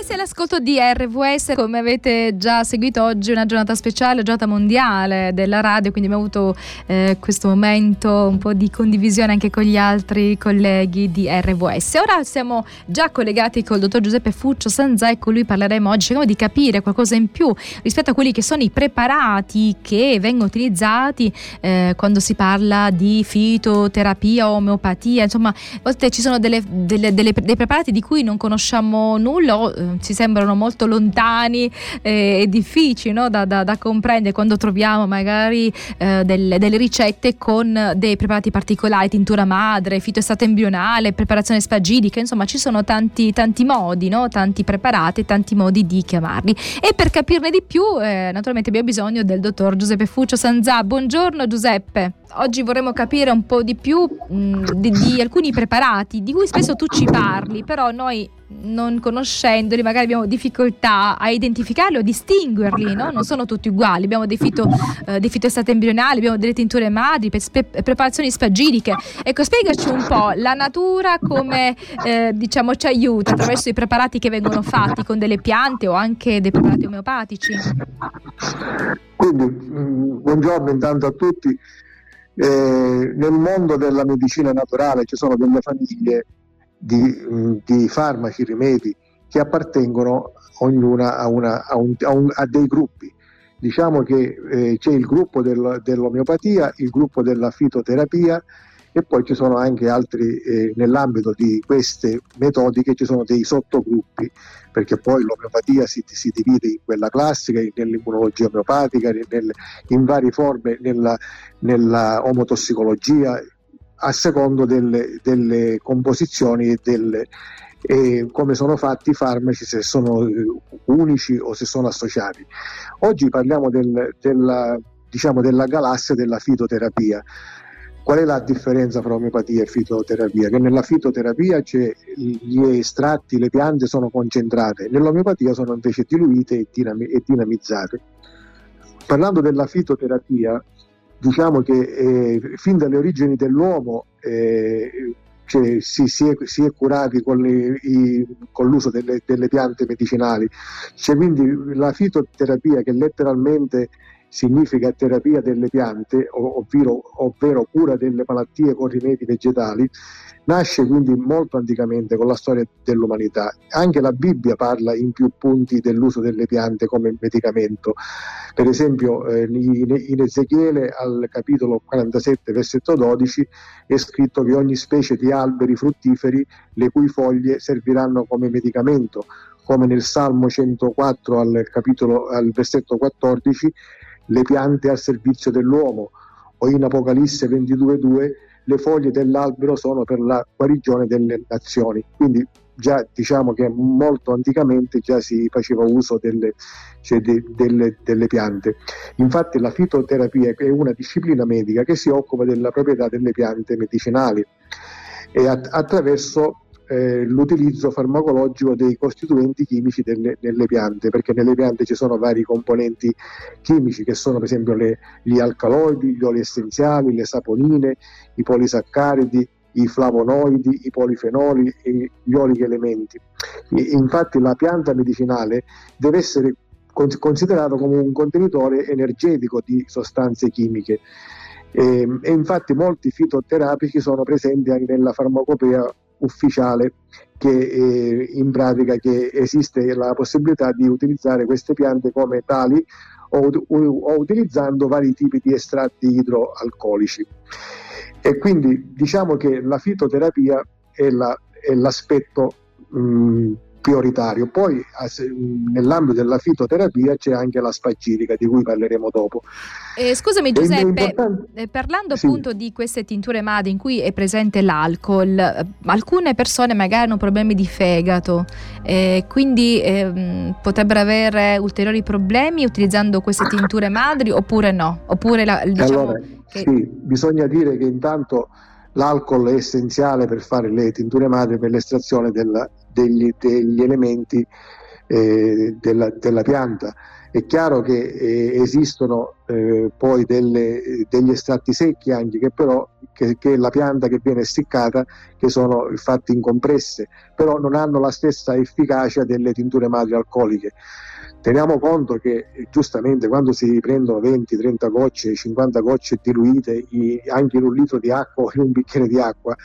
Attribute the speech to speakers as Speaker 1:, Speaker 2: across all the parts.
Speaker 1: E se l'ascolto di RVS, come avete già seguito oggi, è una giornata speciale, giornata mondiale della radio, quindi abbiamo avuto eh, questo momento un po' di condivisione anche con gli altri colleghi di RVS. Ora siamo già collegati col dottor Giuseppe Fuccio Sanzai, con lui parleremo oggi, cerchiamo di capire qualcosa in più rispetto a quelli che sono i preparati che vengono utilizzati eh, quando si parla di fitoterapia, omeopatia, insomma, a volte ci sono delle, delle, delle, dei preparati di cui non conosciamo nulla eh, ci sembrano molto lontani eh, e difficili no? da, da, da, comprendere quando troviamo magari eh, delle, delle, ricette con dei preparati particolari, tintura madre, fitoestato embrionale, preparazione spagidica, insomma ci sono tanti, tanti modi, no? tanti preparati, tanti modi di chiamarli. E per capirne di più, eh, naturalmente abbiamo bisogno del dottor Giuseppe Fuccio Sanzà. Buongiorno Giuseppe. Oggi vorremmo capire un po' di più mh, di, di alcuni preparati di cui spesso tu ci parli, però noi non conoscendoli magari abbiamo difficoltà a identificarli o distinguerli, no? non sono tutti uguali, abbiamo dei, fito, eh, dei fitoestati embrionali, abbiamo delle tinture madri, pre- preparazioni spagidiche. Ecco, spiegaci un po' la natura come eh, diciamo, ci aiuta attraverso i preparati che vengono fatti con delle piante o anche dei preparati omeopatici.
Speaker 2: Quindi, mm, buongiorno intanto a tutti. Eh, nel mondo della medicina naturale ci sono delle famiglie di, di farmaci, rimedi che appartengono ognuna a, una, a, un, a, un, a dei gruppi. Diciamo che eh, c'è il gruppo del, dell'omeopatia, il gruppo della fitoterapia e poi ci sono anche altri, eh, nell'ambito di queste metodiche ci sono dei sottogruppi, perché poi l'omeopatia si, si divide in quella classica, nell'immunologia omeopatica, nel, in varie forme, nella, nella omotossicologia, a secondo delle, delle composizioni e, delle, e come sono fatti i farmaci, se sono eh, unici o se sono associati. Oggi parliamo del, della, diciamo della galassia della fitoterapia. Qual è la differenza tra omeopatia e fitoterapia? Che nella fitoterapia gli estratti, le piante sono concentrate, nell'omeopatia sono invece diluite e, dinam- e dinamizzate. Parlando della fitoterapia, diciamo che eh, fin dalle origini dell'uomo eh, cioè, si, si, è, si, è, curati con, le, i, con l'uso delle, delle, piante medicinali. C'è quindi la fitoterapia che letteralmente significa terapia delle piante, ovvero, ovvero cura delle malattie con rimedi vegetali, nasce quindi molto anticamente con la storia dell'umanità. Anche la Bibbia parla in più punti dell'uso delle piante come medicamento. Per esempio eh, in Ezechiele al capitolo 47 versetto 12 è scritto che ogni specie di alberi fruttiferi le cui foglie serviranno come medicamento, come nel Salmo 104 al, capitolo, al versetto 14 le piante al servizio dell'uomo, o in Apocalisse 22.2 le foglie dell'albero sono per la guarigione delle nazioni. Quindi già diciamo che molto anticamente già si faceva uso delle, cioè de, delle, delle, piante. Infatti la fitoterapia è una disciplina medica che si occupa della proprietà delle piante medicinali e attraverso eh, l'utilizzo farmacologico dei costituenti chimici delle, delle, piante, perché nelle piante ci sono vari componenti chimici che sono per esempio le, gli alcaloidi, gli oli essenziali, le saponine, i polisaccaridi, i flavonoidi, i polifenoli e gli olichi elementi. E, infatti la pianta medicinale deve essere considerato come un contenitore energetico di sostanze chimiche. E, e infatti molti fitoterapici sono presenti anche nella farmacopea ufficiale che eh, in pratica che esiste la possibilità di utilizzare queste piante come tali o, o, utilizzando vari tipi di estratti idroalcolici. E quindi diciamo che la fitoterapia è, la, è l'aspetto mh, prioritario. Poi nell'ambito della fitoterapia c'è anche la spagyrica di cui parleremo dopo.
Speaker 1: Eh, scusami Giuseppe, eh, parlando sì. appunto di queste tinture madri in cui è presente l'alcol, eh, alcune persone magari hanno problemi di fegato, eh, quindi ehm, potrebbero avere ulteriori problemi utilizzando queste tinture madri oppure no? Oppure la,
Speaker 2: diciamo allora, che... sì, bisogna dire che intanto l'alcol è essenziale per fare le tinture madri per l'estrazione della, degli, degli elementi eh, della, della, pianta. È chiaro che eh, esistono eh, poi delle, degli estratti secchi anche che però che, che la pianta che viene essiccata che sono fatti in compresse, però non hanno la stessa efficacia delle tinture madri alcoliche. Teniamo conto che giustamente quando si prendono 20, 30 gocce, 50 gocce diluite anche in un litro di acqua o in un bicchiere di acqua,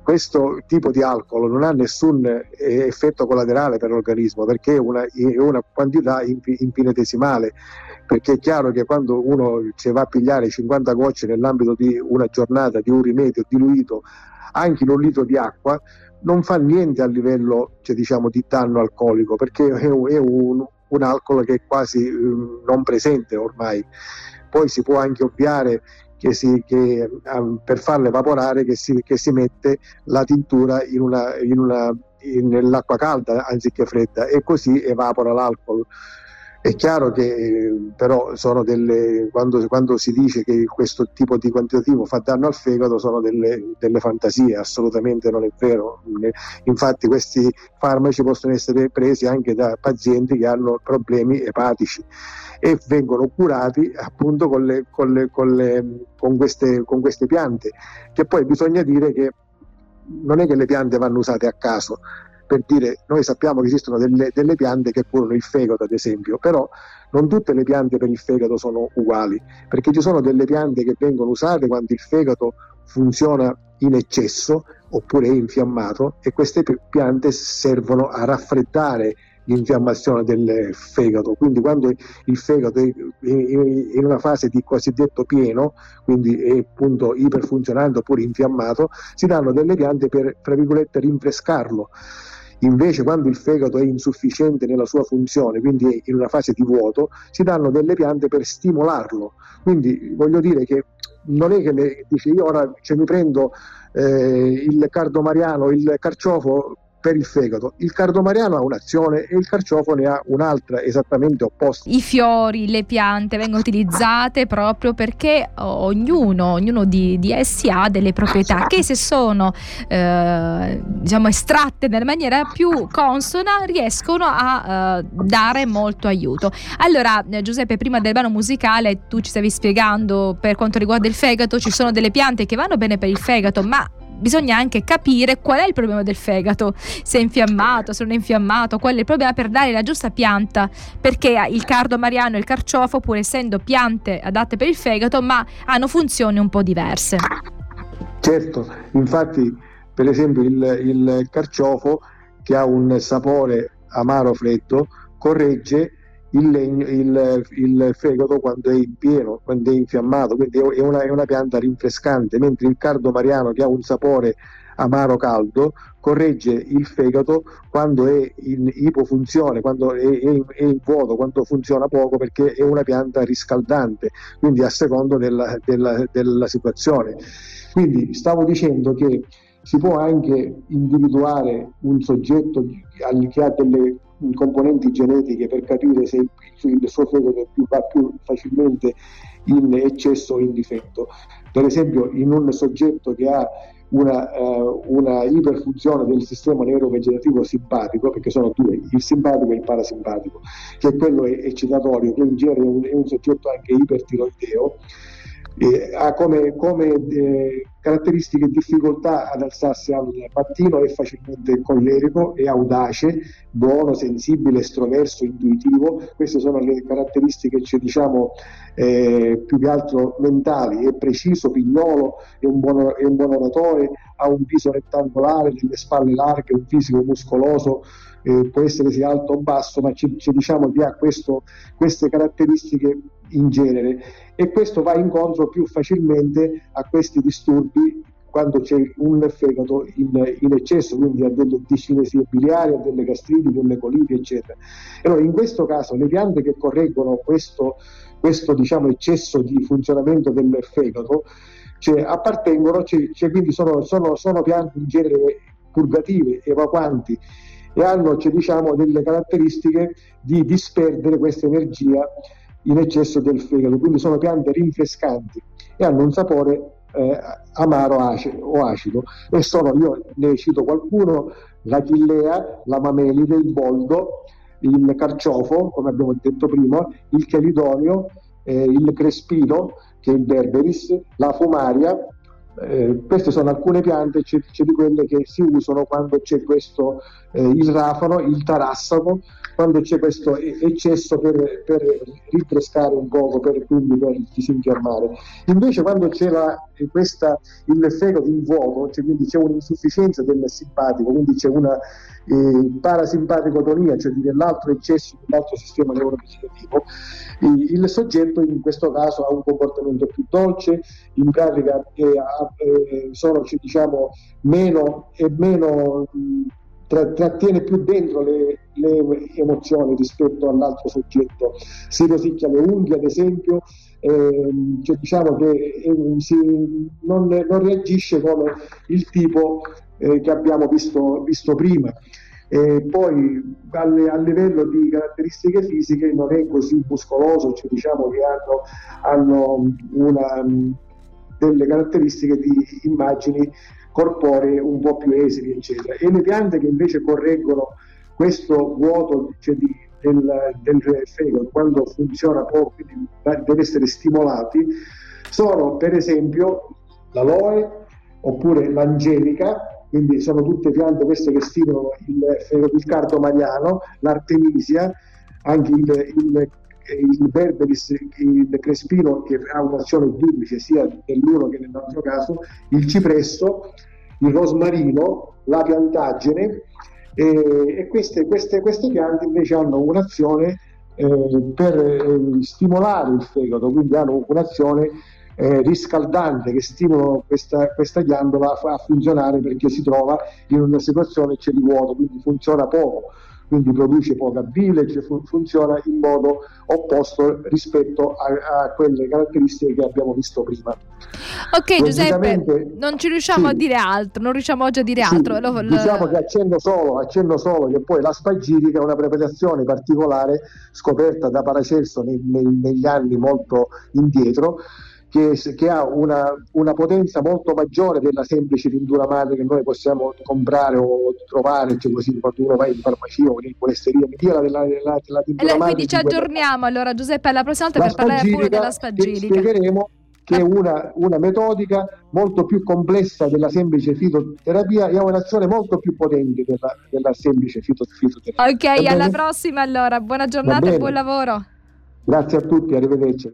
Speaker 2: questo tipo di alcol non ha nessun eh, effetto collaterale per l'organismo perché è una, è una quantità infinitesimale. Perché è chiaro che quando uno si va a pigliare 50 gocce nell'ambito di una giornata di un rimedio diluito anche in un litro di acqua non fa niente a livello cioè, diciamo, di danno alcolico perché è un, è un, un alcol che è quasi um, non presente ormai poi si può anche ovviare che si, che, um, per farla evaporare che si, che si, mette la tintura in una, in una, in, nell'acqua calda anziché fredda e così evapora l'alcol. È chiaro che però sono delle, quando, quando, si dice che questo tipo di quantitativo fa danno al fegato sono delle, delle, fantasie, assolutamente non è vero. Infatti questi farmaci possono essere presi anche da pazienti che hanno problemi epatici e vengono curati appunto con, le, con, le, con, con, queste, con queste piante, che poi bisogna dire che non è che le piante vanno usate a caso, per dire noi sappiamo che esistono delle, delle, piante che curano il fegato ad esempio, però non tutte le piante per il fegato sono uguali, perché ci sono delle piante che vengono usate quando il fegato funziona in eccesso oppure è infiammato e queste piante servono a raffreddare l'infiammazione del fegato. Quindi quando il fegato è in una fase di cosiddetto pieno, quindi è appunto iperfunzionante oppure infiammato, si danno delle piante per, tra virgolette, rinfrescarlo. Invece quando il fegato è insufficiente nella sua funzione, quindi è in una fase di vuoto, si danno delle piante per stimolarlo. Quindi voglio dire che non è che le, dice io ora cioè, mi prendo eh, il cardomariano, il carciofo per il fegato. Il cardomariano ha un'azione e il carciofo ne ha un'altra esattamente opposta.
Speaker 1: I fiori, le piante vengono utilizzate proprio perché ognuno, ognuno di, di essi ha delle proprietà che se sono eh, diciamo estratte nella maniera più consona riescono a eh, dare molto aiuto. Allora eh, Giuseppe, prima del brano musicale tu ci stavi spiegando per quanto riguarda il fegato, ci sono delle piante che vanno bene per il fegato, ma bisogna anche capire qual è il problema del fegato, se è infiammato, se non è infiammato, qual è il problema per dare la giusta pianta, perché il cardo mariano e il carciofo, pur essendo piante adatte per il fegato, ma hanno funzioni un po' diverse.
Speaker 2: Certo, infatti per esempio il, il carciofo che ha un sapore amaro freddo corregge il, legno, il, il, fegato quando è in pieno, quando è infiammato, quindi è una, è una, pianta rinfrescante, mentre il cardo mariano che ha un sapore amaro caldo corregge il fegato quando è in ipofunzione, quando è, è, in, è in vuoto, quando funziona poco perché è una pianta riscaldante, quindi a secondo della, della, della situazione. Quindi stavo dicendo che si può anche individuare un soggetto che ha delle componenti genetiche per capire se il, suo fegato va più facilmente in eccesso o in difetto. Per esempio in un soggetto che ha una, uh, una, iperfunzione del sistema neurovegetativo simpatico, perché sono due, il simpatico e il parasimpatico, che è quello eccitatorio, che in genere è un, è un soggetto anche ipertiroideo, eh, ha come, come eh, caratteristiche difficoltà ad alzarsi al mattino, è facilmente collerico, è audace, buono, sensibile, estroverso, intuitivo. Queste sono le caratteristiche cioè, diciamo, eh, più che altro mentali. È preciso, pignolo, è un, buon, è un buon oratore, ha un viso rettangolare, delle spalle larghe, un fisico muscoloso, eh, può essere sia alto o basso, ma ci, ci diciamo che ha questo, queste caratteristiche in genere e questo va incontro più facilmente a questi disturbi quando c'è un fegato in, in eccesso, quindi a delle discinesie biliari, a delle gastriti, delle coliti, eccetera. Allora in questo caso le piante che correggono questo, questo diciamo, eccesso di funzionamento del fegato cioè, appartengono, cioè, cioè, quindi sono, sono, sono piante in genere purgative, evacuanti e hanno cioè, diciamo, delle caratteristiche di disperdere questa energia in eccesso del fegato, quindi sono piante rinfrescanti e hanno un sapore eh, amaro o acido. E sono, io ne cito qualcuno, la chillea, la mamelide, il boldo, il carciofo, come abbiamo detto prima, il chelidonio, eh, il crespino, che è il berberis, la fumaria, eh, queste sono alcune piante, c'è, di quelle che si usano quando c'è questo, eh, il rafano, il tarassaco, quando c'è questo eccesso per, per rinfrescare un poco, per, quindi per disinfiammare. Invece quando c'è la, questa, il fegato in vuoto, cioè quindi c'è un'insufficienza del simpatico, quindi c'è una eh, parasimpaticotonia, cioè dell'altro eccesso dell'altro sistema neurovegetativo, il soggetto in questo caso ha un comportamento più dolce, in pratica eh, eh, sono diciamo, meno e meno trattiene più dentro le, le, emozioni rispetto all'altro soggetto, si rosicchia le unghie ad esempio, eh, cioè diciamo che eh, si, non, non, reagisce come il tipo eh, che abbiamo visto, visto prima. E poi a, livello di caratteristiche fisiche non è così muscoloso, cioè diciamo che hanno, hanno una, delle caratteristiche di immagini corporee un po' più esili, eccetera. E le piante che invece correggono questo vuoto cioè di, del, del fegato quando funziona poco, quindi deve essere stimolati, sono per esempio l'aloe oppure l'angelica, quindi sono tutte piante queste che stimolano il, il cardo mariano, l'artemisia, anche il, il il berberis, il crespino che ha un'azione duplice sia nell'uno che nell'altro caso, il cipresso, il rosmarino, la piantagine e, e queste, queste, queste, piante invece hanno un'azione eh, per eh, stimolare il fegato, quindi hanno un'azione eh, riscaldante che stimolano questa, questa ghiandola a, funzionare perché si trova in una situazione c'è di vuoto, quindi funziona poco quindi produce poca bile, cioè fun- funziona in modo opposto rispetto a, a, quelle caratteristiche che abbiamo visto prima.
Speaker 1: Ok Giuseppe, non ci riusciamo sì. a dire altro, non riusciamo oggi a dire sì, altro.
Speaker 2: Lo, lo... Diciamo che accenno solo, accenno solo che poi la spagitica è una preparazione particolare scoperta da Paracelso nei, nei, negli anni molto indietro che, che ha una, una, potenza molto maggiore della semplice tintura madre che noi possiamo comprare o trovare, cioè così quando uno va in farmacia o in polesteria, mi dia della, della, della tintura
Speaker 1: madre. Quindi ci aggiorniamo allora Giuseppe alla prossima volta per parlare pure della spagilica.
Speaker 2: Spiegheremo che è una, una, metodica molto più complessa della semplice fitoterapia e ha un'azione molto più potente della, della semplice fitoterapia.
Speaker 1: Ok, alla prossima allora, buona giornata e buon lavoro.
Speaker 2: Grazie a tutti, arrivederci.